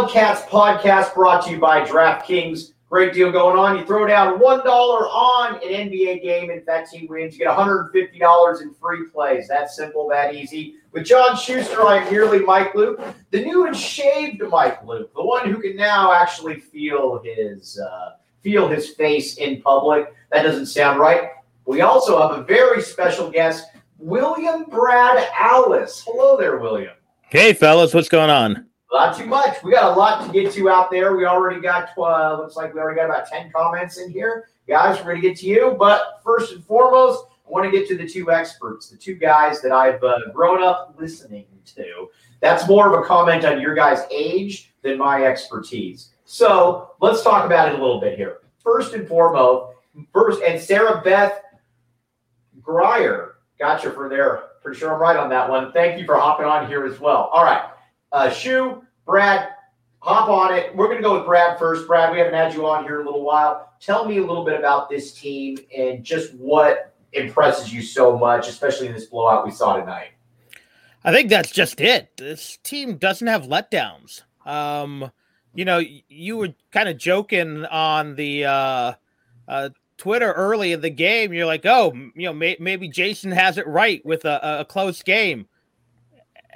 Wildcats podcast brought to you by DraftKings. Great deal going on. You throw down $1 on an NBA game, and if that team wins, you get $150 in free plays. That simple, that easy. With John Schuster, I'm nearly Mike Luke, the new and shaved Mike Luke, the one who can now actually feel his uh, feel his face in public. That doesn't sound right. We also have a very special guest, William Brad Allis. Hello there, William. Hey, fellas, what's going on? Not too much. We got a lot to get to out there. We already got, uh, looks like we already got about 10 comments in here. Guys, we're going to get to you. But first and foremost, I want to get to the two experts, the two guys that I've uh, grown up listening to. That's more of a comment on your guys' age than my expertise. So let's talk about it a little bit here. First and foremost, first, and Sarah Beth Grier, gotcha for there. Pretty sure I'm right on that one. Thank you for hopping on here as well. All right. Uh, Shu, Brad, hop on it. We're going to go with Brad first. Brad, we haven't had you on here in a little while. Tell me a little bit about this team and just what impresses you so much, especially in this blowout we saw tonight. I think that's just it. This team doesn't have letdowns. Um, you know, you were kind of joking on the uh, uh, Twitter early in the game. You're like, oh, you know, may- maybe Jason has it right with a, a close game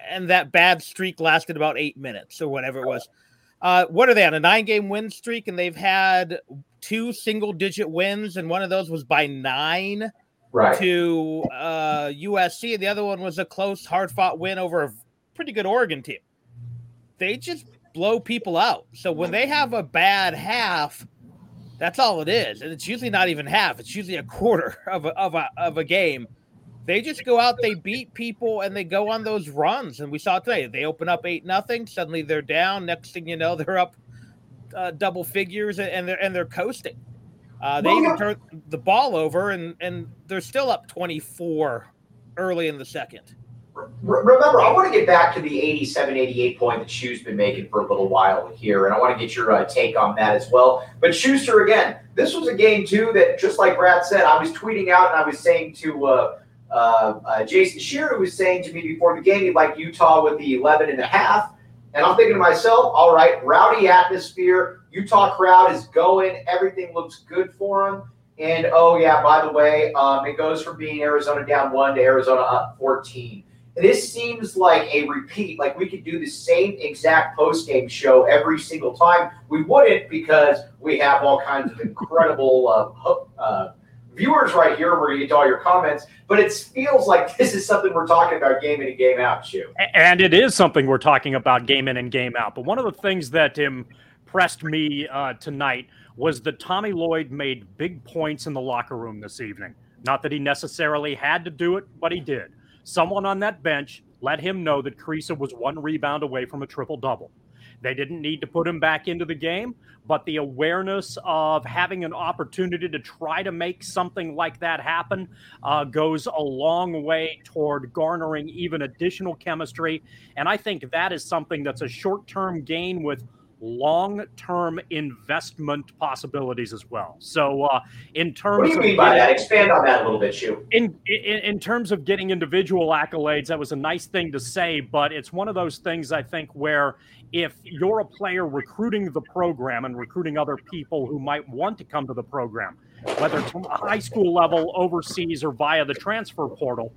and that bad streak lasted about eight minutes or whatever it was. Uh, what are they on a nine game win streak? And they've had two single digit wins, and one of those was by nine right. to uh, USC. And the other one was a close, hard fought win over a pretty good Oregon team. They just blow people out. So when they have a bad half, that's all it is. And it's usually not even half, it's usually a quarter of a, of a, of a game they just go out, they beat people, and they go on those runs. And we saw today they open up eight nothing. Suddenly they're down. Next thing you know, they're up uh, double figures, and they're and they're coasting. Uh, they even turn the ball over, and and they're still up twenty four early in the second. Remember, I want to get back to the 87 88 point that Shu's been making for a little while here, and I want to get your uh, take on that as well. But Schuster, again, this was a game, too, that just like Brad said, I was tweeting out and I was saying to uh, uh, uh, Jason Shearer was saying to me before the game he'd like Utah with the 11 and a half. And I'm thinking to myself, all right, rowdy atmosphere. Utah crowd is going. Everything looks good for them. And oh, yeah, by the way, um, it goes from being Arizona down one to Arizona up 14. This seems like a repeat. Like we could do the same exact post game show every single time. We wouldn't because we have all kinds of incredible uh, uh, viewers right here where you get all your comments, but it feels like this is something we're talking about game in and game out, Shu. And it is something we're talking about game in and game out. But one of the things that impressed me uh, tonight was that Tommy Lloyd made big points in the locker room this evening. Not that he necessarily had to do it, but he did. Someone on that bench let him know that Kriisa was one rebound away from a triple double. They didn't need to put him back into the game, but the awareness of having an opportunity to try to make something like that happen uh, goes a long way toward garnering even additional chemistry. And I think that is something that's a short term gain with long-term investment possibilities as well. So, uh, in terms, what do you mean by that? Expand on that a little bit, Shu. In, in in terms of getting individual accolades, that was a nice thing to say, but it's one of those things I think where if you're a player recruiting the program and recruiting other people who might want to come to the program, whether it's from a high school level, overseas, or via the transfer portal.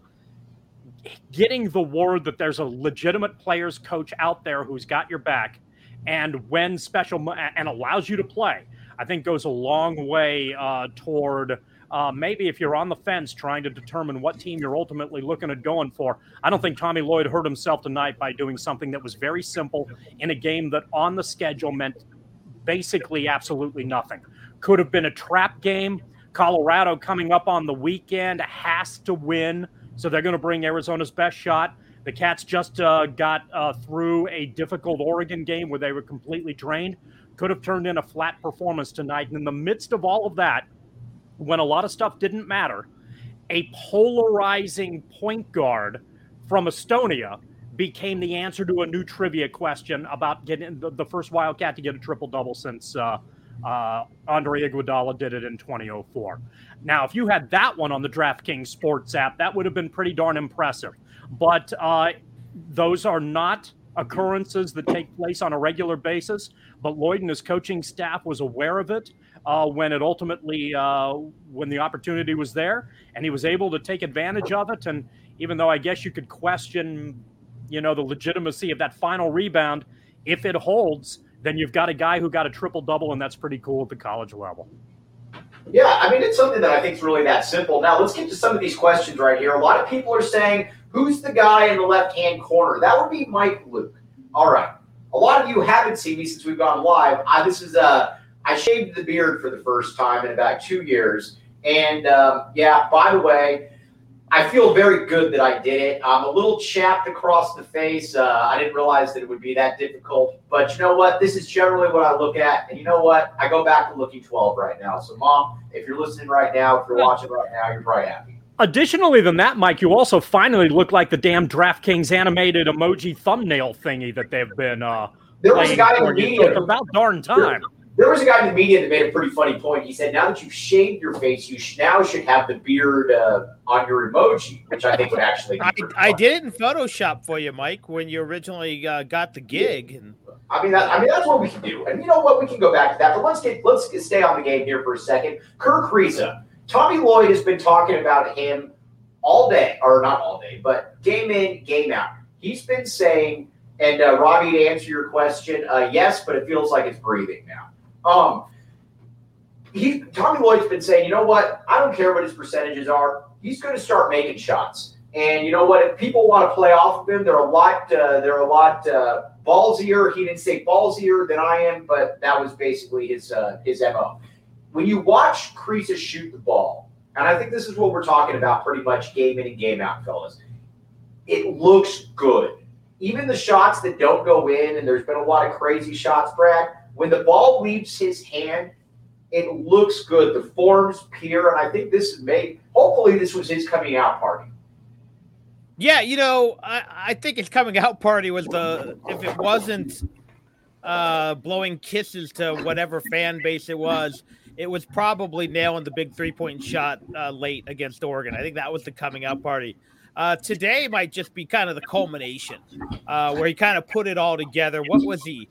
Getting the word that there's a legitimate players coach out there who's got your back and when special and allows you to play, I think goes a long way uh, toward uh, maybe if you're on the fence trying to determine what team you're ultimately looking at going for. I don't think Tommy Lloyd hurt himself tonight by doing something that was very simple in a game that on the schedule meant basically absolutely nothing. Could have been a trap game. Colorado coming up on the weekend has to win, so they're going to bring Arizona's best shot. The Cats just uh, got uh, through a difficult Oregon game where they were completely drained. Could have turned in a flat performance tonight. And in the midst of all of that, when a lot of stuff didn't matter, a polarizing point guard from Estonia became the answer to a new trivia question about getting the, the first Wildcat to get a triple double since uh, uh, Andre Iguodala did it in 2004. Now, if you had that one on the DraftKings Sports app, that would have been pretty darn impressive but uh, those are not occurrences that take place on a regular basis, but Lloyd and his coaching staff was aware of it uh, when it ultimately uh, when the opportunity was there, and he was able to take advantage of it. And even though I guess you could question, you know, the legitimacy of that final rebound, if it holds, then you've got a guy who got a triple double, and that's pretty cool at the college level. Yeah, I mean, it's something that I think is really that simple. Now, let's get to some of these questions right here. A lot of people are saying, who's the guy in the left hand corner? That would be Mike Luke. All right. A lot of you haven't seen me since we've gone live. I, this is uh, I shaved the beard for the first time in about two years. And um, yeah, by the way, I feel very good that I did it. I'm a little chapped across the face. Uh, I didn't realize that it would be that difficult. But you know what? This is generally what I look at. And you know what? I go back to looking 12 right now. So, mom, if you're listening right now, if you're watching right now, you're probably happy. Additionally, than that, Mike, you also finally look like the damn DraftKings animated emoji thumbnail thingy that they've been. Uh, there was a guy in the media. About darn time. There was a guy in the media that made a pretty funny point. He said, "Now that you've shaved your face, you sh- now should have the beard uh, on your emoji," which I think would actually. I, I, did it in Photoshop for you, Mike, when you originally uh, got the gig. And I mean, that, I mean that's what we can do. And you know what? We can go back to that. But let's get let's stay on the game here for a second. Kerr Kriisa, Tommy Lloyd has been talking about him all day, or not all day, but game in, game out. He's been saying, and uh, Robbie, to answer your question, uh, yes, but it feels like it's breathing now. Um, he Tommy Lloyd's been saying, you know what? I don't care what his percentages are. He's going to start making shots. And you know what? If people want to play off of him, they're a lot uh, they're a lot uh, ballsier. He didn't say ballsier than I am, but that was basically his uh, his mo. When you watch Kriisa shoot the ball, and I think this is what we're talking about pretty much game in and game out, fellas. It looks good. Even the shots that don't go in, and there's been a lot of crazy shots, Brad when the ball leaves his hand, it looks good. The forms peer, and I think this is made. Hopefully, this was his coming out party. Yeah, you know, I, I think his coming out party was the if it wasn't uh, blowing kisses to whatever fan base it was, it was probably nailing the big three point shot uh, late against Oregon. I think that was the coming out party. Uh, today might just be kind of the culmination uh, where he kind of put it all together. What was he?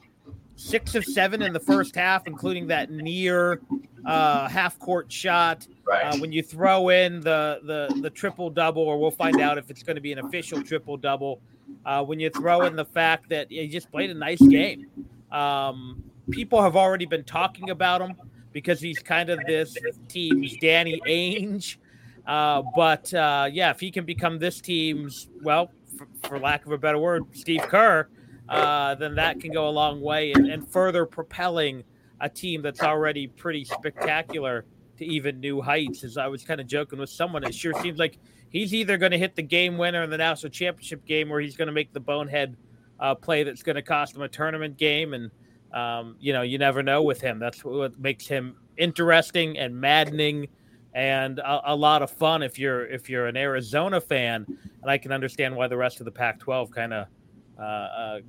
six of seven in the first half, including that near uh, half court shot. Right. Uh, when you throw in the the the triple double, or we'll find out if it's going to be an official triple double. Uh, when you throw in the fact that he just played a nice game, um, people have already been talking about him because he's kind of this team's Danny Ainge. Uh, but uh, yeah, if he can become this team's, well, for, for lack of a better word, Steve Kerr, uh, then that can go a long way and, and further propelling a team that's already pretty spectacular to even new heights. As I was kind of joking with someone, it sure seems like he's either going to hit the game winner in the national championship game, or he's going to make the bonehead uh, play that's going to cost him a tournament game. And um, you know, you never know with him. That's what makes him interesting and maddening, and a, a, lot of fun if you're if you're an Arizona fan. And I can understand why the rest of the Pac-12 kind of uh, uh,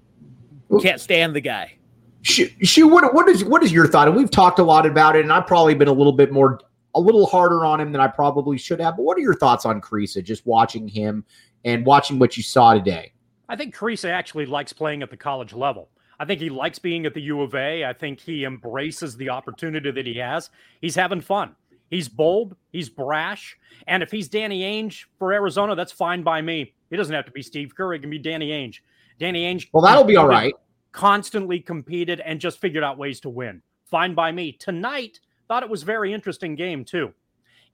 can't stand the guy. Shu, what what is what is your thought? And we've talked a lot about it, and I've probably been a little bit more, a little harder on him than I probably should have. But what are your thoughts on Kriisa? Just watching him and watching what you saw today. I think Kriisa actually likes playing at the college level. I think he likes being at the U of A. I think he embraces the opportunity that he has. He's having fun. He's bold. He's brash. And if he's Danny Ainge for Arizona, that's fine by me. He doesn't have to be Steve Kerr. He can be Danny Ainge. Danny Ainge. Well, that'll be all right. Constantly competed and just figured out ways to win. Fine by me. Tonight, thought it was very interesting game too.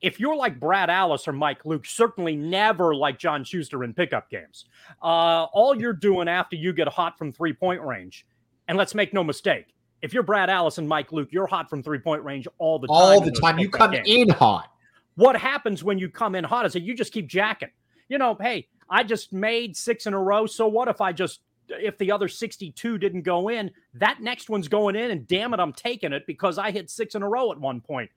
If you're like Brad Allis or Mike Luke, certainly never like John Schuster in pickup games. Uh, all you're doing after you get hot from three point range, and let's make no mistake, if you're Brad Allison, Mike Luke, you're hot from three point range all the time. All the time. You come games. in hot. What happens when you come in hot is that you just keep jacking. You know, hey, I just made six in a row. So what if I just if the other 62 didn't go in, that next one's going in, and damn it, I'm taking it because I hit six in a row at one point.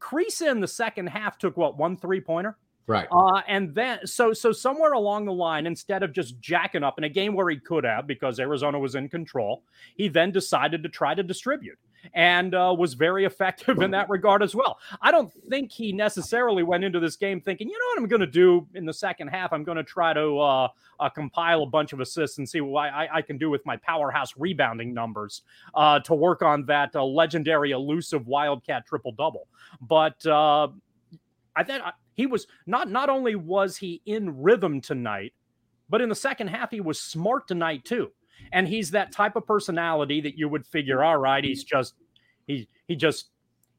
Kriisa in the second half took what one three pointer, right? Uh, and then so so somewhere along the line, instead of just jacking up in a game where he could have because Arizona was in control, he then decided to try to distribute. and uh, was very effective in that regard as well. I don't think he necessarily went into this game thinking, you know what I'm going to do in the second half? I'm going to try to uh, uh, compile a bunch of assists and see what I, I, can do with my powerhouse rebounding numbers uh, to work on that uh, legendary elusive Wildcat triple double. But I think he was not not only was he in rhythm tonight, but in the second half he was smart tonight too. And he's that type of personality that you would figure, all right, he's just he he just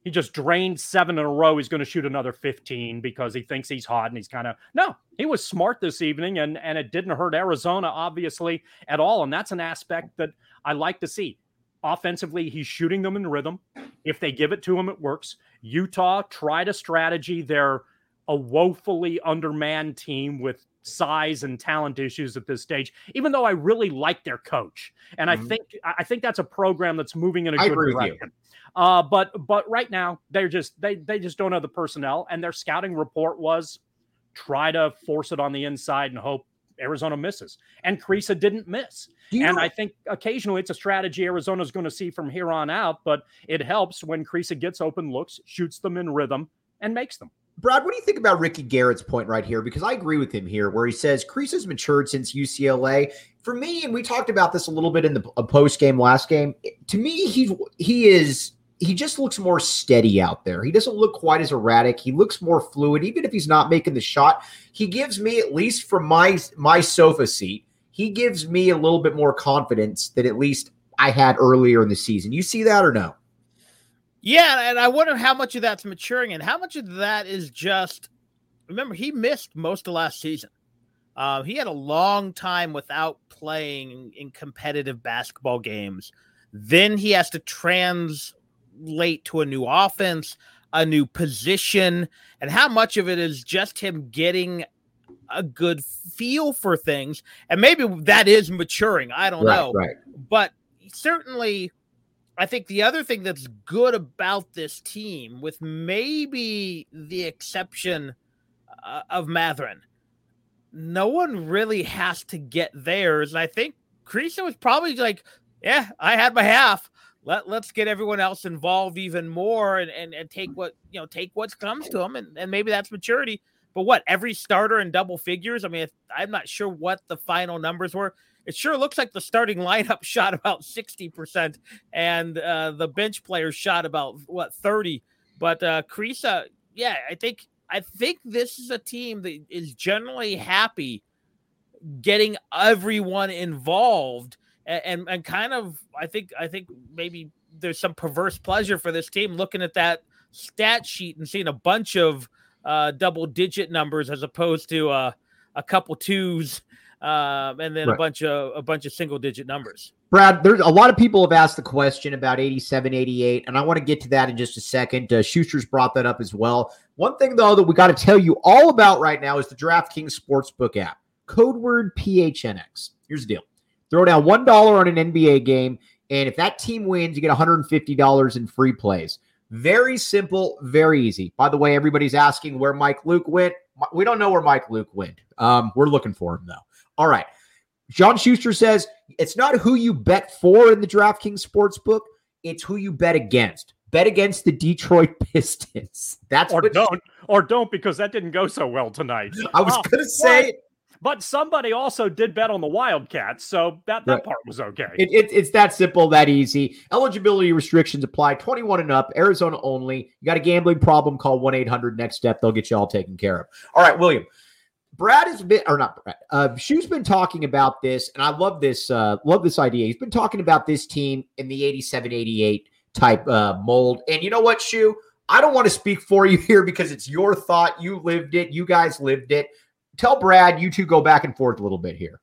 he just drained seven in a row. He's going to shoot another 15 because he thinks he's hot and he's kind of no, he was smart this evening and and it didn't hurt Arizona obviously at all. And that's an aspect that I like to see. Offensively, he's shooting them in rhythm. If they give it to him, it works. Utah tried a strategy. They're a woefully undermanned team with size and talent issues at this stage, even though I really like their coach. And mm-hmm. I think I think that's a program that's moving in a I good direction. Uh, but but right now they're just they they just don't have the personnel, and their scouting report was try to force it on the inside and hope Arizona misses. And Kriisa didn't miss. and? I think occasionally it's a strategy Arizona's going to see from here on out, but it helps when Kriisa gets open looks, shoots them in rhythm, and makes them. Brad, what do you think about Ricky Garrett's point right here? Because I agree with him here, where he says Kriisa has matured since UCLA. For me, and we talked about this a little bit in the uh, post game last game. To me, he's he is he just looks more steady out there. He doesn't look quite as erratic. He looks more fluid, even if he's not making the shot. He gives me, at least from my my sofa seat, he gives me a little bit more confidence than at least I had earlier in the season. You see that or no? Yeah, and I wonder how much of that's maturing and how much of that is just remember he missed most of last season. Uh, he had a long time without playing in competitive basketball games. Then he has to translate to a new offense, a new position, and how much of it is just him getting a good feel for things. And maybe that is maturing. I don't right, know. Right. But certainly I think the other thing that's good about this team, with maybe the exception uh, of Mathurin, no one really has to get theirs. And I think Kriisa was probably like, yeah, I had my half. Let, let's get everyone else involved even more and, and, and take what, you know, take what comes to them. And, and maybe that's maturity. But what, every starter in double figures? I mean, I'm not sure what the final numbers were it sure looks like the starting lineup shot about 60% and uh, the bench players shot about what 30 but uh Kriisa yeah I think I think this is a team that is generally happy getting everyone involved and, and, and kind of I think I think maybe there's some perverse pleasure for this team looking at that stat sheet and seeing a bunch of uh, double digit numbers as opposed to uh, a couple twos um, and then right. a bunch of a bunch of single digit numbers. Brad, there's a lot of people have asked the question about 87, 88, and I want to get to that in just a second. Uh, Schuster's brought that up as well. One thing though that we got to tell you all about right now is the DraftKings Sportsbook app. Code word PHNX. Here's the deal: throw down one dollar on an NBA game, and if that team wins, you get 150 dollars in free plays. Very simple, very easy. By the way, everybody's asking where Mike Luke went. We don't know where Mike Luke went. Um, we're looking for him though. All right. John Schuster says it's not who you bet for in the DraftKings Sportsbook, it's who you bet against. Bet against the Detroit Pistons. That's or don't or don't because that didn't go so well tonight. I was oh, gonna say but somebody also did bet on the Wildcats, so that, that right. part was okay. It, it, it's that simple, that easy. Eligibility restrictions apply 21 and up, Arizona only. You got a gambling problem, call 1 800 next step. They'll get you all taken care of. All right, William. Brad has been, or not Brad, uh, Shu's been talking about this, and I love this, uh, love this idea. He's been talking about this team in the 87 88 type uh, mold. And you know what, Shu? I don't want to speak for you here because it's your thought. You lived it. You guys lived it. Tell Brad you two go back and forth a little bit here.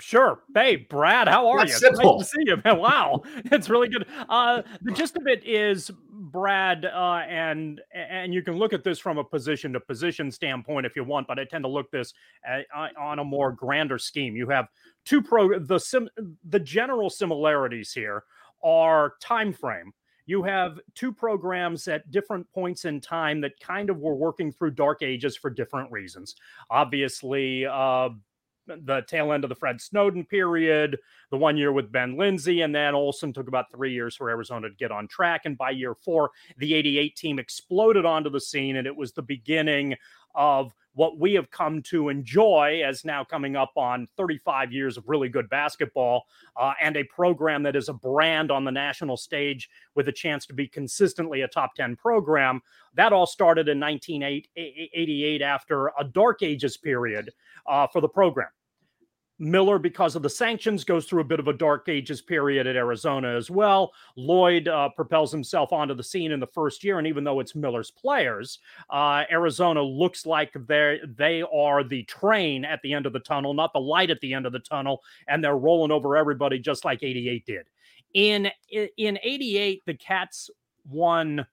Sure. Hey, Brad, how are That's you? Simple. Nice to see you, man. Wow. It's really good. Uh, the gist of it is Brad, uh, and and you can look at this from a position to position standpoint if you want, but I tend to look this at, uh, on a more grander scheme. You have two pro the sim the general similarities here are time frame. You have two programs at different points in time that kind of were working through dark ages for different reasons. Obviously, uh, the tail end of the Fred Snowden period, the one year with Ben Lindsey, and then Olson took about three years for Arizona to get on track. And by year four, the 88 team exploded onto the scene, and it was the beginning of what we have come to enjoy as now coming up on 35 years of really good basketball uh, and a program that is a brand on the national stage with a chance to be consistently a top 10 program. That all started in 1988 after a dark ages period uh, for the program. Miller, because of the sanctions, goes through a bit of a dark ages period at Arizona as well. Lloyd uh, propels himself onto the scene in the first year, and even though it's Miller's players, uh, Arizona looks like they they are the train at the end of the tunnel, not the light at the end of the tunnel, and they're rolling over everybody just like '88 did. In in '88, the Cats won,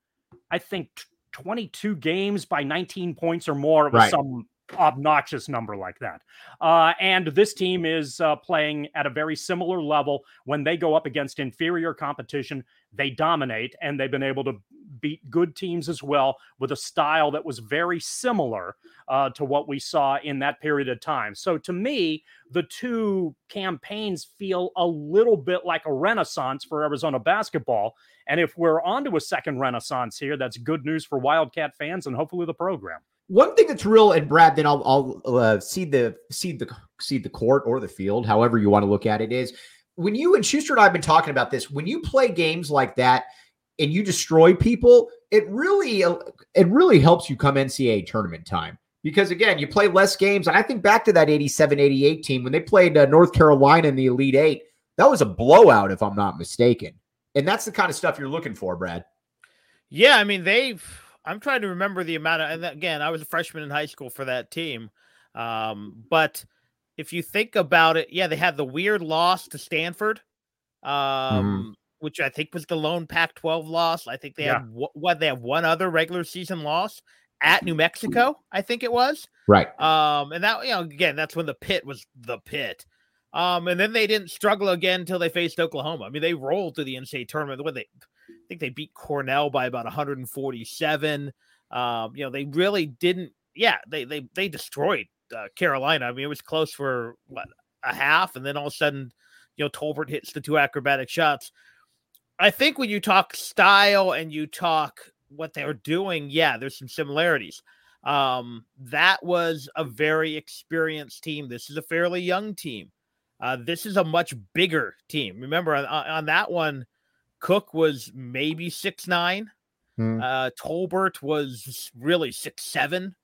I think. 22 games by 19 points or more. It was right. some obnoxious number like that. Uh, and this team is uh, playing at a very similar level. When they go up against inferior competition, they dominate, and they've been able to beat good teams as well with a style that was very similar uh, to what we saw in that period of time. So to me, the two campaigns feel a little bit like a renaissance for Arizona basketball. And if we're onto a second renaissance here, that's good news for Wildcat fans and hopefully the program. One thing that's real, and Brad, then I'll, I'll uh, see the see the see the court or the field, however you want to look at it, is when you and Schuster and I have been talking about this. When you play games like that and you destroy people, it really uh, it really helps you come NCAA tournament time because again, you play less games. And I think back to that 87-88 team when they played uh, North Carolina in the Elite Eight. That was a blowout, if I'm not mistaken. And that's the kind of stuff you're looking for, Brad. Yeah, I mean they've I'm trying to remember the amount of, and again, I was a freshman in high school for that team. Um, but if you think about it, yeah, they had the weird loss to Stanford, um, mm. which I think was the lone Pac 12 loss. I think they yeah. had what they have one other regular season loss at New Mexico, I think it was. Right. Um, and that, you know, again, that's when the pit was the pit. Um, and then they didn't struggle again until they faced Oklahoma. I mean, they rolled to the NCAA tournament. When they I think they beat Cornell by about 147. Um, you know, they really didn't. Yeah, they they they destroyed uh, Carolina. I mean, it was close for what a half, and then all of a sudden, you know, Tolbert hits the two acrobatic shots. I think when you talk style and you talk what they're doing, yeah, there's some similarities. Um, that was a very experienced team. This is a fairly young team. Uh, this is a much bigger team. Remember on, on that one, Cook was maybe six nine. Hmm. Uh, Tolbert was really six seven.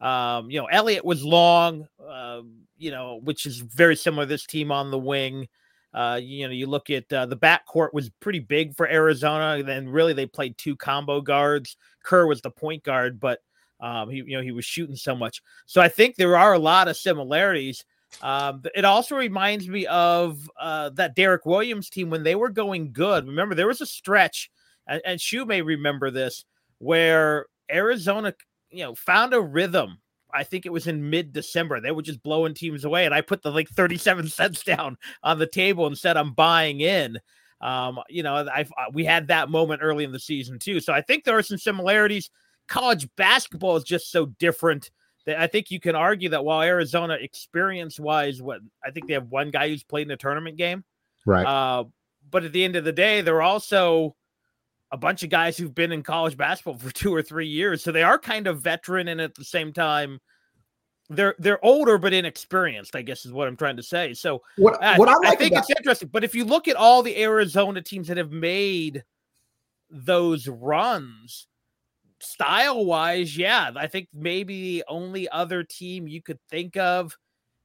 Um, you know, Elliott was long. Uh, you know, which is very similar to this team on the wing. Uh, you know, you look at uh, the backcourt was pretty big for Arizona. Then really they played two combo guards. Kerr was the point guard, but um, he you know he was shooting so much. So I think there are a lot of similarities. Um, it also reminds me of uh, that Derrick Williams team when they were going good. Remember, there was a stretch, and, and Shu may remember this, where Arizona, you know, found a rhythm. I think it was in mid December. They were just blowing teams away, and I put the like 37 cents down on the table and said I'm buying in. Um, you know, I we had that moment early in the season too. So I think there are some similarities. College basketball is just so different I think you can argue that while Arizona experience wise, what I think they have one guy who's played in a tournament game, right? Uh, but at the end of the day, they're also a bunch of guys who've been in college basketball for two or three years, so they are kind of veteran, and at the same time, they're they're older but inexperienced. I guess is what I'm trying to say. So what, what I, like I think about- it's interesting. But if you look at all the Arizona teams that have made those runs style wise, yeah, I think maybe the only other team you could think of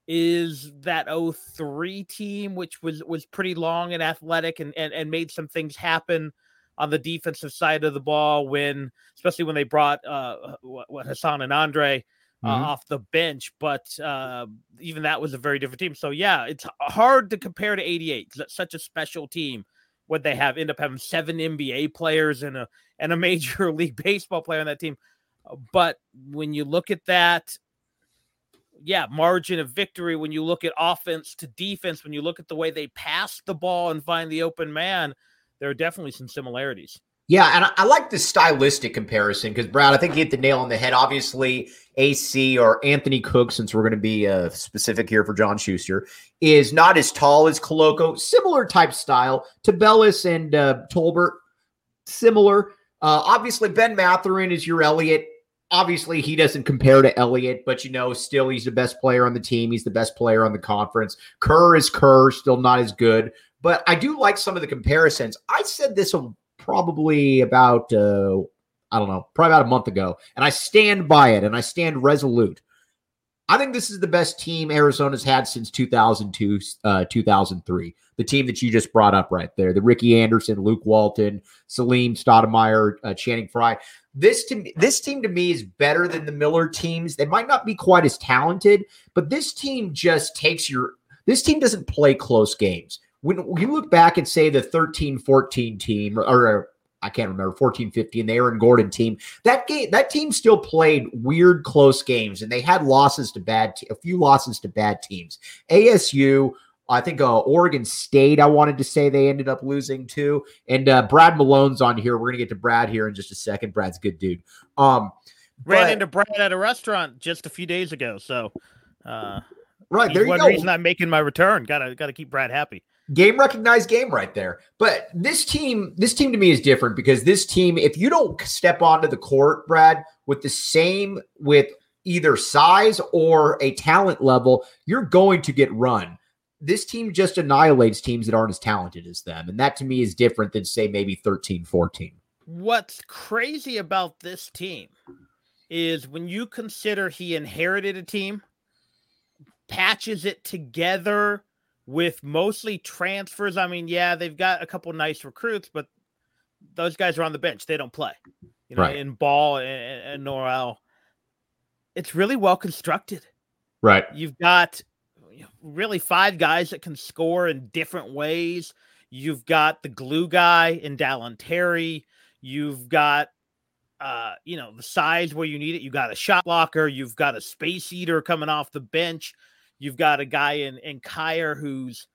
is that 03 team, which was was pretty long and athletic and, and, and made some things happen on the defensive side of the ball when especially when they brought uh what, Hassan and Andre uh, mm-hmm. off the bench, but uh, even that was a very different team. So yeah, it's hard to compare to 88 it's such a special team what they have end up having seven NBA players and a and a major league baseball player on that team. Uh, but when you look at that, yeah, margin of victory, when you look at offense to defense, when you look at the way they pass the ball and find the open man, there are definitely some similarities. Yeah, and I, like the stylistic comparison because Brad, I think you hit the nail on the head. Obviously, AC or Anthony Cook, since we're going to be uh, specific here for John Schuster, is not as tall as Koloko. Similar type style. Tubelis and uh, Tolbert, similar. Uh, obviously, Ben Mathurin is your Elliott. Obviously, he doesn't compare to Elliott, but you know, still he's the best player on the team. He's the best player on the conference. Kerr is Kerr, still not as good. But I do like some of the comparisons. I said this probably about uh, I don't know, probably about a month ago, and I stand by it and I stand resolute. I think this is the best team Arizona's had since 2002, uh, 2003. The team that you just brought up right there, the Ricky Anderson, Luke Walton, Salim Stoudamire, uh, Channing Frye. This team, this team to me is better than the Miller teams. They might not be quite as talented, but this team just takes your. This team doesn't play close games when you look back and say the 13 14 team or, or I can't remember 14 15 the Aaron Gordon team that game that team still played weird close games and they had losses to bad te- a few losses to bad teams. ASU I think uh, Oregon State I wanted to say they ended up losing too and uh, Brad Malone's on here. We're going to get to Brad here in just a second. Brad's a good dude. Um ran but, into Brad at a restaurant just a few days ago so uh Right there, one go. reason I'm making my return. Gotta gotta keep Brad happy game recognized game right there. But this team, this team to me is different because this team, if you don't step onto the court, Brad, with the same with either size or a talent level, you're going to get run. This team just annihilates teams that aren't as talented as them. And that to me is different than, say, maybe 13, 14. What's crazy about this team is when you consider he inherited a team, patches it together with mostly transfers. I mean, yeah, they've got a couple nice recruits, but those guys are on the bench. They don't play. You know, right. in ball and, and Norrell. It's really well constructed. Right. You've got really five guys that can score in different ways. You've got the glue guy in Dalen Terry. You've got uh, you know, the size where you need it. You got a shot blocker. You've got a space eater coming off the bench. You've got a guy in in Kier who's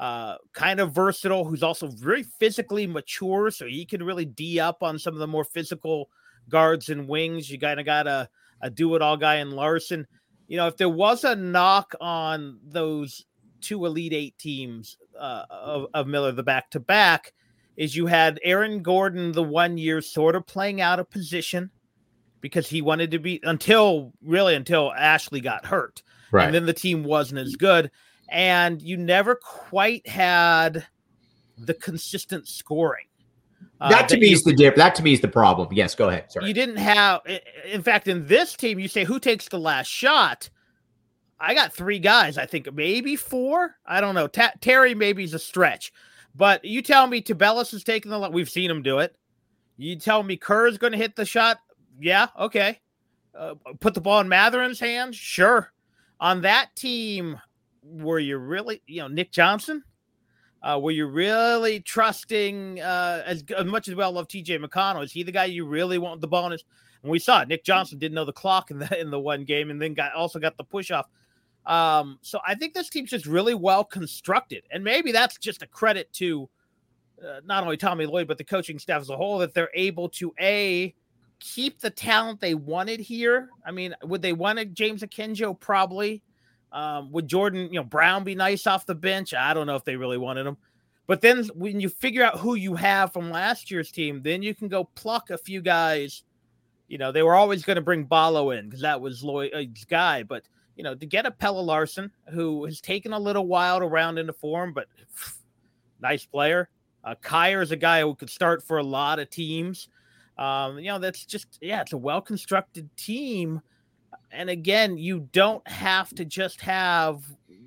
uh, kind of versatile, who's also very physically mature, so he can really d up on some of the more physical guards and wings. You kind of got a a do it all guy in Larsson. You know, if there was a knock on those two Elite Eight teams uh, of, of Miller, the back to back, is you had Aaron Gordon the one year sort of playing out of position because he wanted to be until really until Ashley got hurt. Right. And then the team wasn't as good. And you never quite had the consistent scoring. Uh, that to that me you, is the dip. That to me is the problem. Yes, go ahead. Sorry. You didn't have. In fact, in this team, you say who takes the last shot. I got three guys. I think maybe four. I don't know. Ta- Terry maybe is a stretch, but you tell me Tubelis is taking the. We've seen him do it. You tell me Kerr is going to hit the shot. Yeah, okay. Uh, put the ball in Mathurin's hands. Sure on that team, were you really, you know, Nick Johnson? Uh, were you really trusting uh, as, as much as well love TJ McConnell? Is he the guy you really want the bonus? And we saw it. Nick Johnson didn't know the clock in the in the one game, and then got also got the push off. Um, so I think this team's just really well constructed, and maybe that's just a credit to uh, not only Tommy Lloyd but the coaching staff as a whole that they're able to a keep the talent they wanted here? I mean, would they want James Akinjo? Probably. Um, would Jordan, you know, Brown be nice off the bench? I don't know if they really wanted him. But then when you figure out who you have from last year's team, then you can go pluck a few guys. You know, they were always going to bring Ballo in because that was Lloyd's guy. But, you know, to get a Pelle Larsson, who has taken a little while to round into form, but nice player. Uh, Kier is a guy who could start for a lot of teams. Um, you know, that's just yeah, it's a well constructed team. And again, you don't have to just have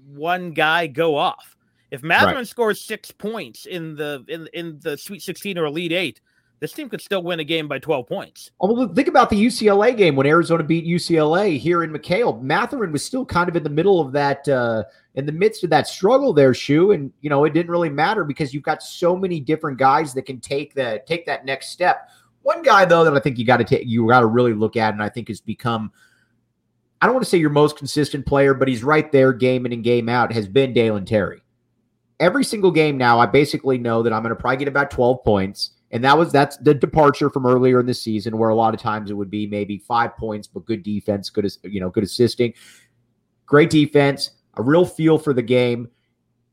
one guy go off. If Mathurin right. scores six points in the in in the Sweet 16 or Elite Eight, this team could still win a game by 12 points. Oh, well, think about the UCLA game when Arizona beat UCLA here in McKale. Mathurin was still kind of in the middle of that, uh, in the midst of that struggle there, Shu. And, you know, it didn't really matter because you've got so many different guys that can take that, take that next step. One guy though that I think you got to take, you got to really look at, and I think has become, I don't want to say your most consistent player, but he's right there, game in and game out, has been Dalen Terry. Every single game now, I basically know that I'm going to probably get about 12 points, And that was that's the departure from earlier in the season, where a lot of times it would be maybe five points, but good defense, good as you know, good assisting, great defense, a real feel for the game.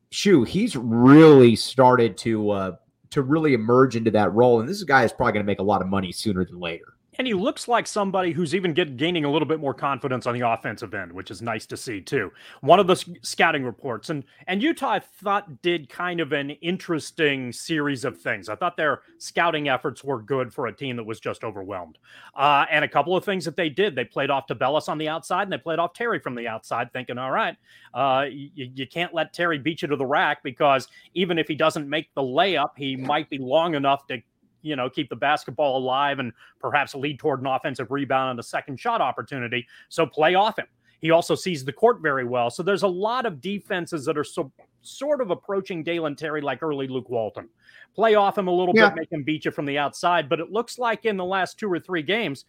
Shu, he's really started to uh, to really emerge into that role, and this guy is probably going to make a lot of money sooner than later. And he looks like somebody who's even get, gaining a little bit more confidence on the offensive end, which is nice to see too. One of the scouting reports, and and Utah I thought did kind of an interesting series of things. I thought their scouting efforts were good for a team that was just overwhelmed. Uh, and a couple of things that they did, they played off Tubelis on the outside, and they played off Terry from the outside, thinking, all right, uh, you, you can't let Terry beat you to the rack because even if he doesn't make the layup, he might be long enough to you know, keep the basketball alive and perhaps lead toward an offensive rebound and a second shot opportunity. So play off him. He also sees the court very well. So there's a lot of defenses that are so sort of approaching Dalen Terry like early Luke Walton. Play off him a little yeah. bit, make him beat you from the outside. But it looks like in the last two or three games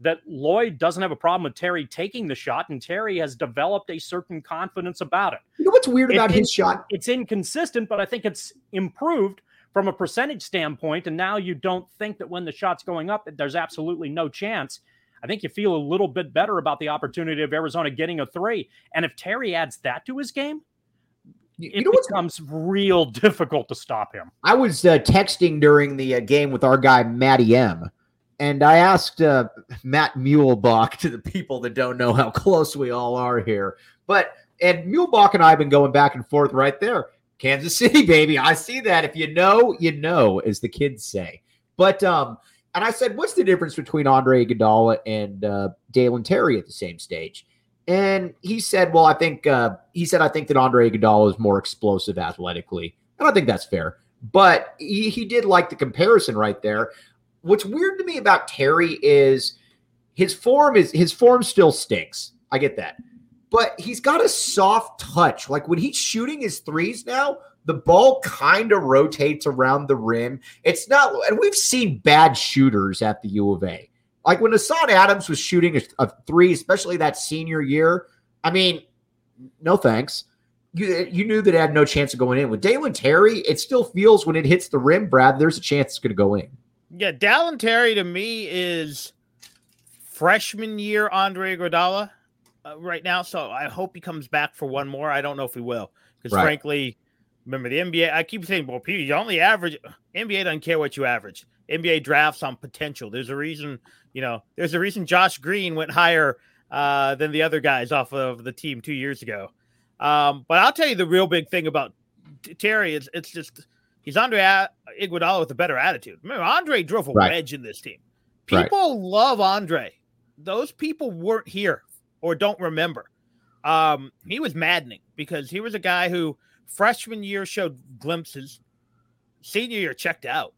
that Lloyd doesn't have a problem with Terry taking the shot, and Terry has developed a certain confidence about it. You know what's weird it, about his shot? It's inconsistent, but I think it's improved from a percentage standpoint, and now you don't think that when the shot's going up, that there's absolutely no chance. I think you feel a little bit better about the opportunity of Arizona getting a three. And if Terry adds that to his game, you it know becomes real difficult to stop him. I was uh, texting during the uh, game with our guy Matty M, and I asked uh, Matt Muehlebach to the people that don't know how close we all are here, but and Muehlebach and I have been going back and forth right there. Kansas City, baby. I see that. If you know, you know, as the kids say. But um, and I said, what's the difference between Andre Iguodala and uh, Dalen Terry at the same stage? And he said, well, I think uh, he said I think that Andre Iguodala is more explosive athletically, and I think that's fair. But he, he did like the comparison right there. What's weird to me about Terry is his form is his form still stinks. I get that but he's got a soft touch. Like when he's shooting his threes now, the ball kind of rotates around the rim. It's not, and we've seen bad shooters at the U of A. Like when Hassan Adams was shooting a, a three, especially that senior year. I mean, no thanks. You, you knew that it had no chance of going in. With Dalen Terry, it still feels when it hits the rim, Brad, there's a chance it's going to go in. Yeah, Dalen Terry to me is freshman year Andre Iguodala uh, right now, so I hope he comes back for one more. I don't know if he will because right. frankly, remember the NBA. I keep saying, well, Peter, you only average. NBA doesn't care what you average. NBA drafts on potential. There's a reason, you know. There's a reason Josh Green went higher uh, than the other guys off of the team two years ago. Um, but I'll tell you the real big thing about Terry is it's just he's Andre Iguodala with a better attitude. Remember, Andre drove a right. wedge in this team. People right. love Andre. Those people weren't here or don't remember. Um, he was maddening because he was a guy who freshman year showed glimpses, senior year checked out.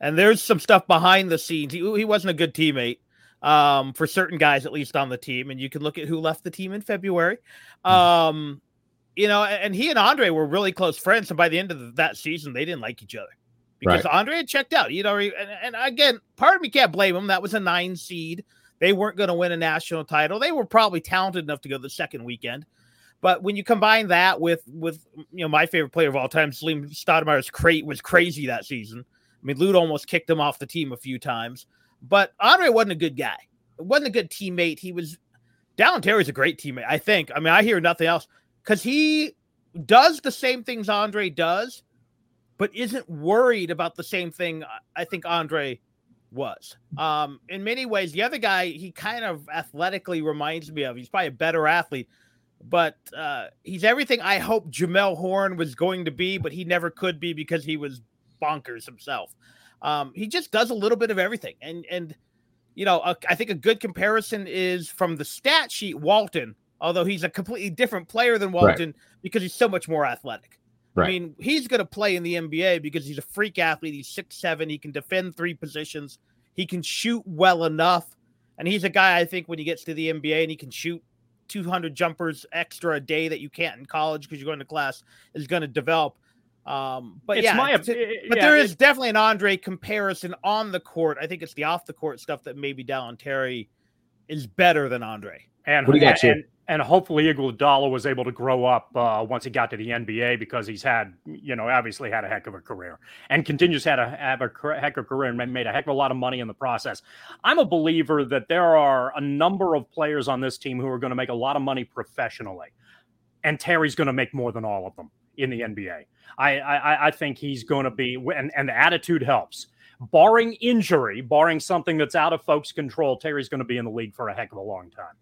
And there's some stuff behind the scenes. He, he wasn't a good teammate um, for certain guys, at least on the team. And you can look at who left the team in February. Hmm. Um, you know, and he and Andre were really close friends. And by the end of that season, they didn't like each other because right. Andre had checked out. You know, and, and again, part of me can't blame him. That was a nine seed. They weren't going to win a national title. They were probably talented enough to go the second weekend. But when you combine that with with you know my favorite player of all time, Salim Stoudamire's crate was crazy that season. I mean, Lute almost kicked him off the team a few times. But Andre wasn't a good guy. wasn't a good teammate. He was Dalen Terry's a great teammate, I think. I mean, I hear nothing else because he does the same things Andre does, but isn't worried about the same thing I think Andre was. Um, in many ways, the other guy he kind of athletically reminds me of. He's probably a better athlete, but uh, he's everything I hope Jamelle Horne was going to be, but he never could be because he was bonkers himself. Um, he just does a little bit of everything, and and you know, a, I think a good comparison is from the stat sheet Walton, although he's a completely different player than Walton right. because he's so much more athletic. Right. I mean, he's going to play in the NBA because he's a freak athlete. He's six seven. He can defend three positions. He can shoot well enough, and he's a guy I think when he gets to the NBA and he can shoot 200 jumpers extra a day that you can't in college because you're going to class is going to develop. Um, but it's yeah, my, but yeah, there is definitely an Andre comparison on the court. I think it's the off the court stuff that maybe Dalen Terry is better than Andre. And what do you got, and, and hopefully Iguodala was able to grow up uh, once he got to the NBA because he's had, you know, obviously had a heck of a career and continues have a, have a heck of a career and made a heck of a lot of money in the process. I'm a believer that there are a number of players on this team who are going to make a lot of money professionally, and Terry's going to make more than all of them in the NBA. I I, I think he's going to be, and, and the attitude helps. Barring injury, barring something that's out of folks' control, Terry's going to be in the league for a heck of a long time.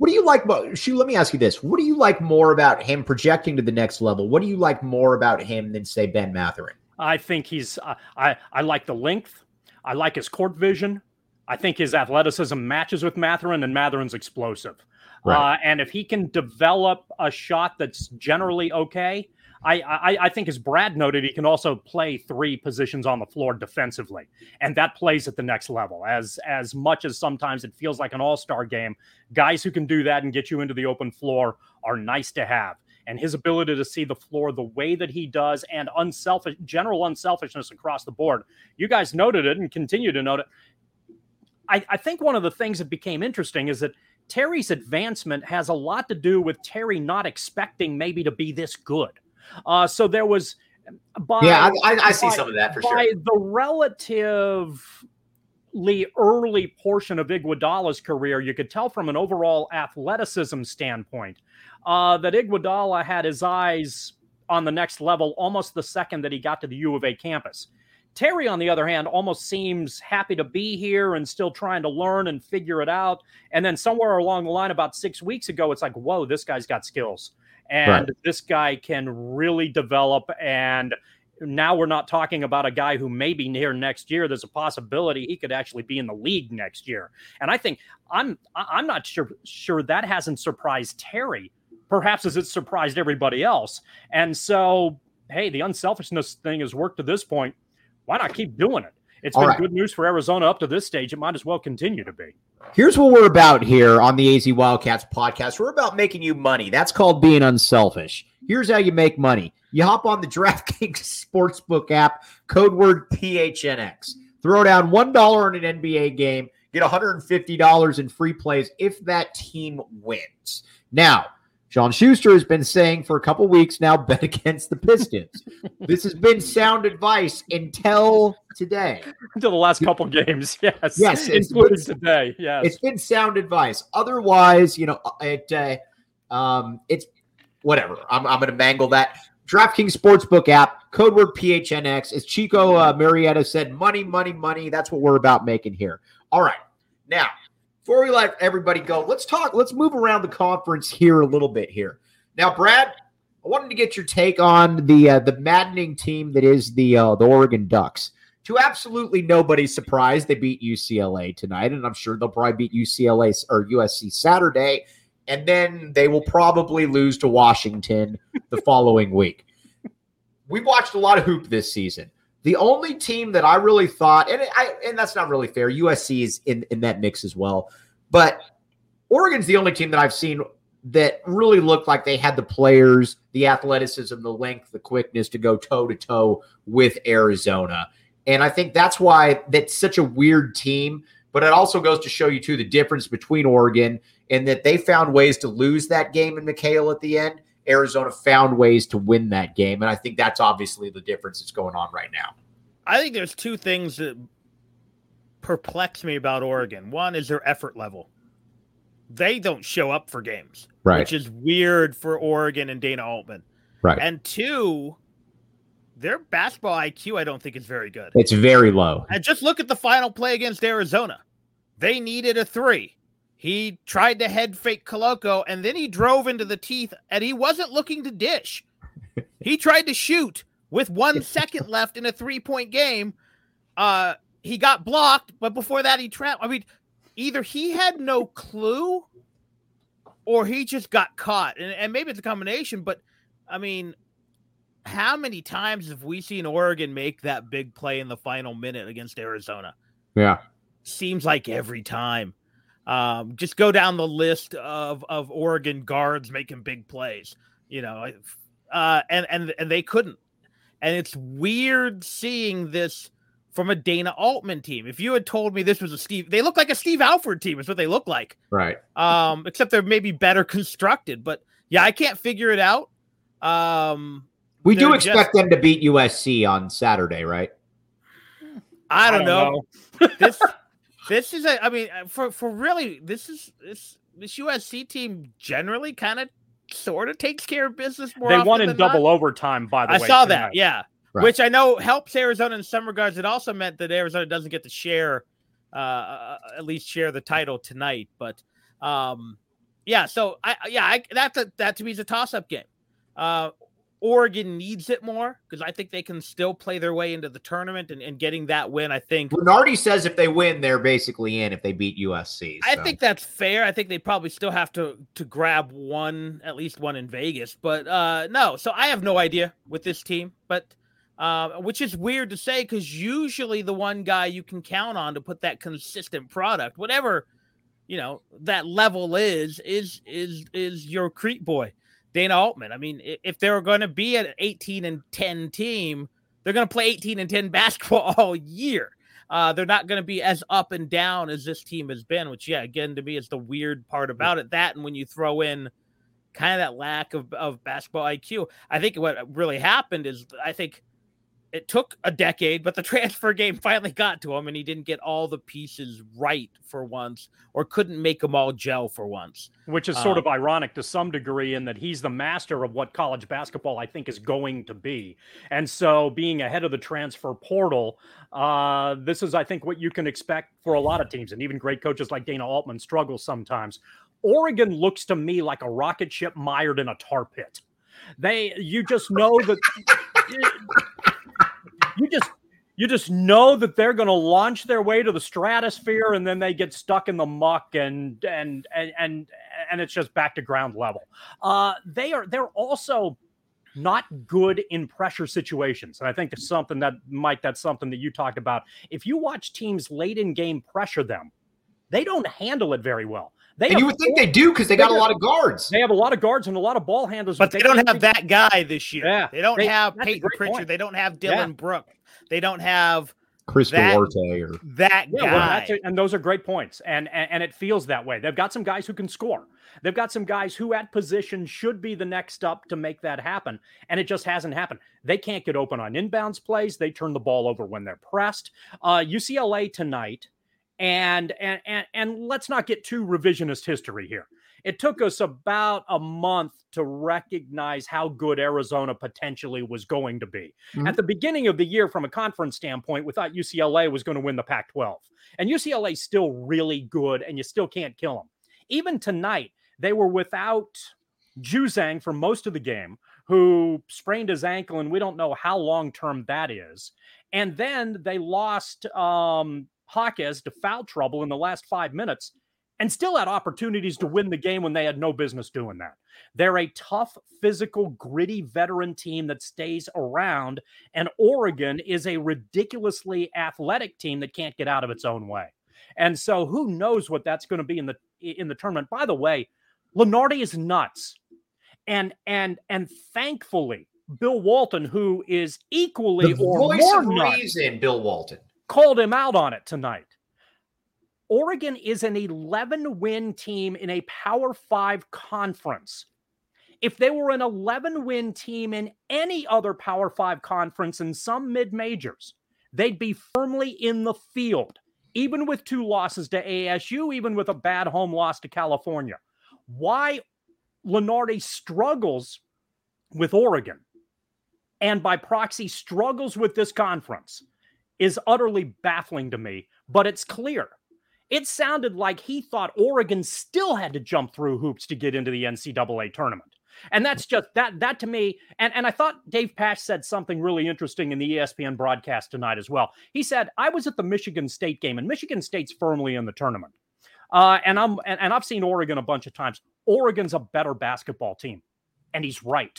What do you like about Shu? Let me ask you this: What do you like more about him projecting to the next level? What do you like more about him than say Ben Mathurin? I think he's. Uh, I I like the length. I like his court vision. I think his athleticism matches with Mathurin, and Mathurin's explosive. Right. Uh, and if he can develop a shot that's generally okay, I, I, I think as Brad noted, he can also play three positions on the floor defensively, and that plays at the next level. As as much as sometimes it feels like an all star game, guys who can do that and get you into the open floor are nice to have. And his ability to see the floor the way that he does, and unselfish general unselfishness across the board. You guys noted it and continue to note it. I, I think one of the things that became interesting is that Terry's advancement has a lot to do with Terry not expecting maybe to be this good. Uh, so there was, by, yeah, I, I, I see by, some of that for by sure. the relatively early portion of Iguodala's career, you could tell from an overall athleticism standpoint uh, that Iguodala had his eyes on the next level almost the second that he got to the U of A campus. Terry, on the other hand, almost seems happy to be here and still trying to learn and figure it out. And then somewhere along the line, about six weeks ago, it's like, whoa, this guy's got skills and right. this guy can really develop and now we're not talking about a guy who may be near next year. There's a possibility he could actually be in the league next year. And i think i'm i'm not sure sure that hasn't surprised terry. Perhaps as it surprised everybody else? And so hey the unselfishness thing has worked to this point. Why not keep doing it it's All been right. good news for Arizona up to this stage. It might as well continue to be. Here's what we're about here on the AZ Wildcats podcast. We're about making you money. That's called being unselfish. Here's how you make money. You hop on the DraftKings Sportsbook app, code word PHNX. Throw down $1 in an NBA game, get $150 in free plays if that team wins. Now, Sean Schuster has been saying for a couple weeks now, bet against the Pistons. this has been sound advice until today. Until the last couple games, yes. Yes, including been, today. Yes. It's been sound advice. Otherwise, you know, it uh, um, it's whatever. I'm, I'm going to mangle that. DraftKings Sportsbook app, code word PHNX. As Chico uh, Marietta said, money, money, money. That's what we're about making here. All right. Now, before we let everybody go, let's talk. Let's move around the conference here a little bit here. Now, Brad, I wanted to get your take on the uh, the maddening team that is the uh, the Oregon Ducks. To absolutely nobody's surprise, they beat UCLA tonight, and I'm sure they'll probably beat UCLA or USC Saturday, and then they will probably lose to Washington the following week. We've watched a lot of hoop this season. The only team that I really thought, and I and that's not really fair. USC is in, in that mix as well. But Oregon's the only team that I've seen that really looked like they had the players, the athleticism, the length, the quickness to go toe to toe with Arizona. And I think that's why that's such a weird team. But it also goes to show you, too, the difference between Oregon and that they found ways to lose that game in McKale at the end. Arizona found ways to win that game. And I think that's obviously the difference that's going on right now. I think there's two things that perplex me about Oregon. One is their effort level. They don't show up for games, right. which is weird for Oregon and Dana Altman. Right. And two, their basketball IQ, I don't think is very good. It's very low. And just look at the final play against Arizona. They needed a three. He tried to head fake Koloko and then he drove into the teeth and he wasn't looking to dish. he tried to shoot with one second left in a three point game. Uh, he got blocked, but before that, he trapped. I mean, either he had no clue or he just got caught. And, and maybe it's a combination, but I mean, how many times have we seen Oregon make that big play in the final minute against Arizona? Yeah. Seems like every time. Um, just go down the list of, of Oregon guards making big plays, you know, uh, and, and, and they couldn't. And it's weird seeing this from a Dana Altman team. If you had told me this was a Steve, they look like a Steve Alford team, is what they look like. Right. Um, except they're maybe better constructed. But yeah, I can't figure it out. Um, we do They're expect them to beat USC on Saturday, right? I don't, know. this this is a I mean uh, for for really this is this this USC team generally kind of sort of takes care of business more. They often won in than double not. overtime, by the I way. I saw tonight. that, yeah. Right. Which I know helps Arizona in some regards. It also meant that Arizona doesn't get to share, uh, uh, at least share the title tonight. But um, yeah, so I yeah, I, that's a, that to me is a toss up game. Uh, Oregon needs it more because I think they can still play their way into the tournament and, and getting that win. I think Lunardi says if they win, they're basically in if they beat USC. I think that's fair. I think they probably still have to to grab one, at least one in Vegas. But uh no, so I have no idea with this team, but uh, which is weird to say because usually the one guy you can count on to put that consistent product, whatever you know that level is, is is is your Crete boy, Dana Altman. I mean, if they're going to be an 18 and 10 team, they're going to play 18 and 10 basketball all year. Uh, they're not going to be as up and down as this team has been, which, yeah, again, to me, is the weird part about it. That, and when you throw in kind of that lack of, of basketball IQ, I think what really happened is I think it took a decade, but the transfer game finally got to him, and he didn't get all the pieces right for once, or couldn't make them all gel for once. Which is sort Um, of ironic to some degree in that he's the master of what college basketball I think is going to be. And so being ahead of the transfer portal, uh, this is, I think, what you can expect for a lot of teams. And even great coaches like Dana Altman struggle sometimes. Oregon looks to me like a rocket ship mired in a tar pit. They, you just know that you just you just know that they're going to launch their way to the stratosphere and then they get stuck in the muck and and and and, and it's just back to ground level. Uh they are they're also not good in pressure situations and i think it's something that mike that's something that you talked about. If you watch teams late in game pressure them they don't handle it very well they and you have would think they do because they got a lot of guards. they have a lot of guards and a lot of ball handlers But they don't have figure- that guy this year. Yeah, they don't they- have Payton Pritchard. point. They don't have Dillon Yeah. Brooke. They don't have Chris that- Duarte or that Yeah, guy. well, that's it, and those are great points, and, and and it feels that way. They've got some guys who can score. They've got some guys who, at position, should be the next up to make that happen, and it just hasn't happened. They can't get open on inbounds plays. They turn the ball over when they're pressed. Uh, UCLA tonight, and and and and let's not get too revisionist history here. It took us about a month to recognize how good Arizona potentially was going to be. Mhm. At the beginning of the year, from a conference standpoint, we thought UCLA was going to win the Pac 12. And UCLA is still really good, and you still can't kill them. Even tonight, they were without Juzang for most of the game, who sprained his ankle, and we don't know how long term that is. And then they lost um, Hawkes to foul trouble in the last five minutes and still had opportunities to win the game when they had no business doing that. They're a tough, physical, gritty veteran team that stays around, and Oregon is a ridiculously athletic team that can't get out of its own way. And so, who knows what that's going to be in the in the tournament? By the way, Lunardi is nuts, and and and thankfully, Bill Walton, who is equally the or voice more of nuts, reason, Bill Walton. Called him out on it tonight. Oregon is an 11 win team in a Power Five conference. If they were an 11 win team in any other Power Five conference in some mid majors, they'd be firmly in the field, even with two losses to ASU, even with a bad home loss to California. Why Lunardi struggles with Oregon and by proxy struggles with this conference is utterly baffling to me, but it's clear. It sounded like he thought Oregon still had to jump through hoops to get into the NCAA tournament. And that's just that that to me, and, and I thought Dave Pasch said something really interesting in the ESPN broadcast tonight as well. He said, I was at the Michigan State game, and Michigan State's firmly in the tournament. Uh, and I'm and, and I've seen Oregon a bunch of times. Oregon's a better basketball team. And he's right.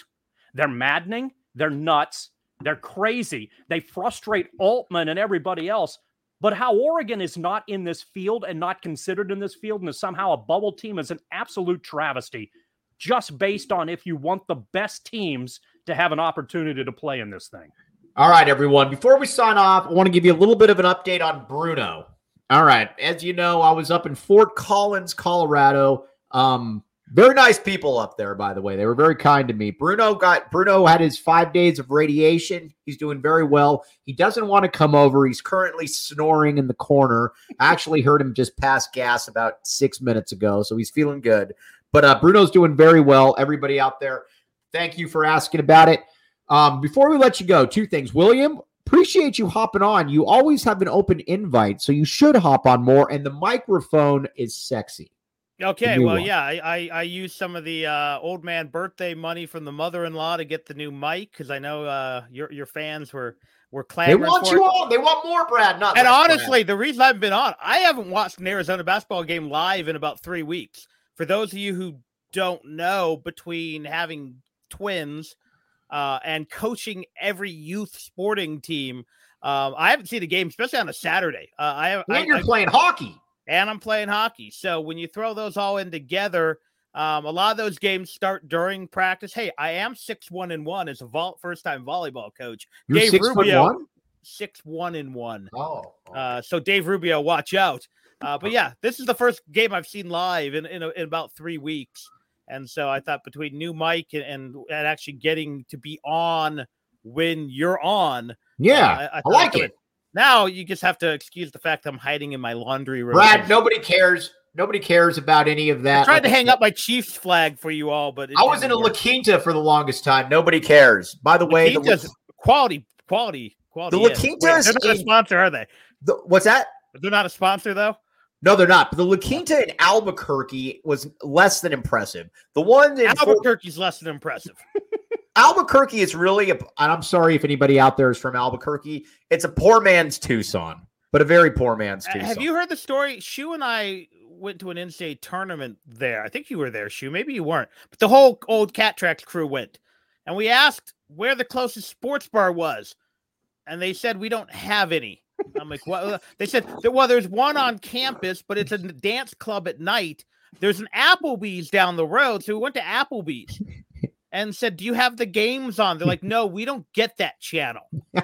They're maddening, they're nuts, they're crazy. They frustrate Altman and everybody else. But how Oregon is not in this field and not considered in this field and is somehow a bubble team is an absolute travesty, just based on if you want the best teams to have an opportunity to play in this thing. All right, everyone. Before we sign off, I want to give you a little bit of an update on Bruno. All right. As you know, I was up in Fort Collins, Colorado. Um, very nice people up there, by the way. They were very kind to me. Bruno got Bruno had his five days of radiation. He's doing very well. He doesn't want to come over. He's currently snoring in the corner. I actually heard him just pass gas about six minutes ago, so he's feeling good. But uh, Bruno's doing very well. Everybody out there, thank you for asking about it. Um, before we let you go, two things. William, appreciate you hopping on. You always have an open invite, so you should hop on more. And the microphone is sexy. Okay, well, one. yeah, I, I I used some of the uh, old man birthday money from the mother-in-law to get the new mic because I know uh, your your fans were were clamoring. They want you on. They want more, Brad. Not And less, Brad. honestly, the reason I haven't been on, I haven't watched an Arizona basketball game live in about three weeks. For those of you who don't know, between having twins uh, and coaching every youth sporting team, um, I haven't seen a game, especially on a Saturday. Uh, I, and I, you're I playing hockey. And I'm playing hockey. So when you throw those all in together, um, a lot of those games start during practice. Hey, I am six one and one as a vol- first time volleyball coach. You're Dave six Rubio. one. Six one and one. Oh, Uh, so Dave Rubio, watch out. Uh, but yeah, this is the first game I've seen live in in, a, in about three weeks, and so I thought between new mic and, and and actually getting to be on when you're on, yeah, uh, I, thought like I'd- it, Now you just have to excuse the fact I'm hiding in my laundry room. Brad. Nobody cares. Nobody cares about any of that. I tried Like to hang up my Chiefs flag for you all, but I was in a didn't La. Quinta for the longest time. Nobody cares. By the way, the, La- Quinta's quality, quality, quality. La Inn. Wait, Quinta's they're not a sponsor, are they? the what's that? They're not a sponsor though. No, they're not. But the La Quinta in Albuquerque was less than impressive. The one in Fort- Albuquerque's less than impressive. Albuquerque is really a, and I'm sorry if anybody out there is from Albuquerque. It's a poor man's Tucson, but a very poor man's Tucson. Have you heard the story? Shu and I went to an NCAA tournament there. I think you were there, Shu. Maybe you weren't. But the whole old Cat Tracks crew went. And we asked where the closest sports bar was. And they said, we don't have any. I'm like, what? They said, well, there's one on campus, but it's a dance club at night. There's an Applebee's down the road. So we went to Applebee's and said, do you have the games on? They're like, no, we don't get that channel.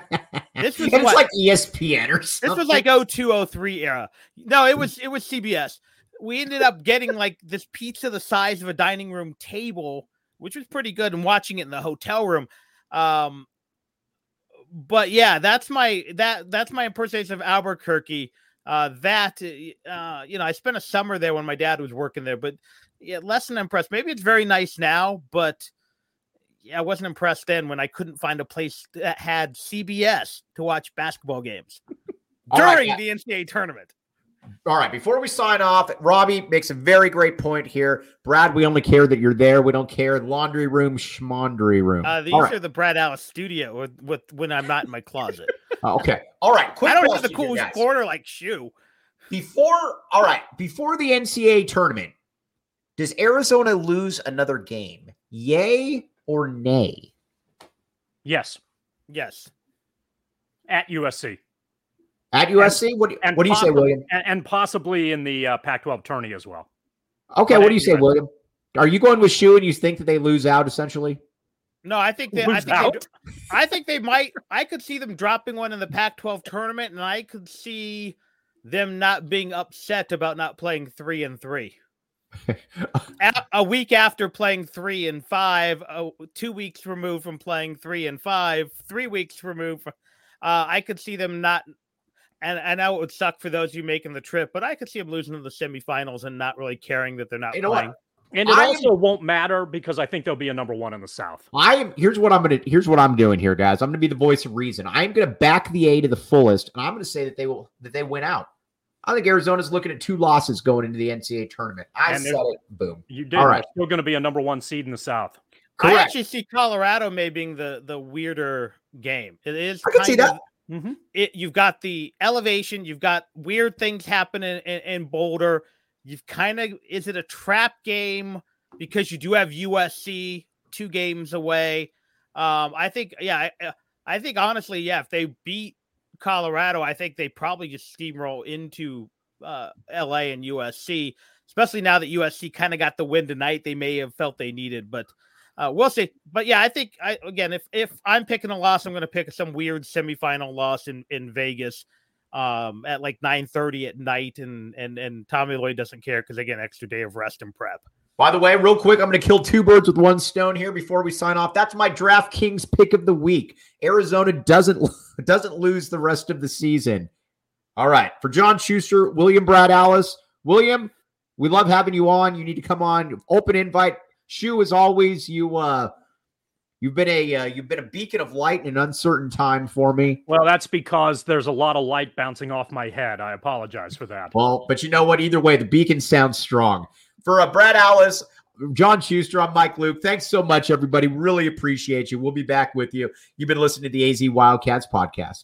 This was what? like ESPN or something. This was like 0203 era. No, it was it was CBS. We ended up getting like this pizza the size of a dining room table, which was pretty good, and watching it in the hotel room. Um, but yeah, that's my that that's my impersonation of Albuquerque. Uh, that uh, you know, I spent a summer there when my dad was working there, but yeah, less than impressed. Maybe it's very nice now, but I wasn't impressed then when I couldn't find a place that had CBS to watch basketball games during yeah. the NCAA tournament. All right, before we sign off, Robbie makes a very great point here. Brad, we only care that you're there. We don't care. Laundry room, schmondry room. Uh, these All right. are the Brad Allis studio with, with when I'm not in my closet. Uh, okay. All right. Quick I don't have the coolest guys. corner like Shu. Before, all right, before the NCAA tournament, does Arizona lose another game? Yay or nay? Yes, Yes. at USC. At USC? What, do- And what do you say, William? And, and possibly in the uh, Pac 12 tourney as well. Okay, but what do you say, William? Are you going with Shu and you think that they lose out essentially? No, I think they. I Lose think, they, out? I think they might. I could see them dropping one in the Pac-12 tournament, and I could see them not being upset about not playing three and three. A, a week after playing three and five, uh, two weeks removed from playing three and five, three weeks removed. From, uh, I could see them not. And I know it would suck for those of you making the trip, but I could see them losing to the semifinals and not really caring that they're not You know playing. what? And it I am- also won't matter because I think they'll be a number one in the South. I am here's what I'm gonna here's what I'm doing here, guys. I'm gonna be the voice of reason. I'm gonna back the A to the fullest, and I'm gonna say that they will that they win out. I think Arizona's looking at two losses going into the NCAA tournament. I And said it. Boom. You did. All They're still going to be a number one seed in the South. Correct. I actually see Colorado maybe being the the weirder game. It is. I can see kind that. of- Mm-hmm. It you've got the elevation. You've got weird things happening in, in Boulder. You've kind of is it a trap game because you do have USC two games away. Um, I think yeah. I, I think honestly, yeah. If they beat Colorado, I think they probably just steamroll into uh, LA and USC. Especially now that USC kind of got the win tonight, they may have felt they needed, but uh, we'll see. But yeah, I think I again, if if I'm picking a loss, I'm going to pick some weird semifinal loss in in Vegas um at like 9 30 at night and and and tommy lloyd doesn't care because again extra day of rest and prep By the way, real quick, I'm going to kill two birds with one stone here before we sign off. That's my DraftKings pick of the week. Arizona doesn't doesn't lose the rest of the season. All right, for John Schuster, William Brad Allis, William, we love having you on. You need to come on. Open invite. Shu, as always, you uh, you've been a uh, you've been a beacon of light in an uncertain time for me. Well, that's because there's a lot of light bouncing off my head. I apologize for that. Well, but you know what? Either way, the beacon sounds strong. For uh, Brad Allis, John Schuster, I'm Mike Luke. Thanks so much, everybody. Really appreciate you. We'll be back with you. You've been listening to the AZ Wildcats podcast.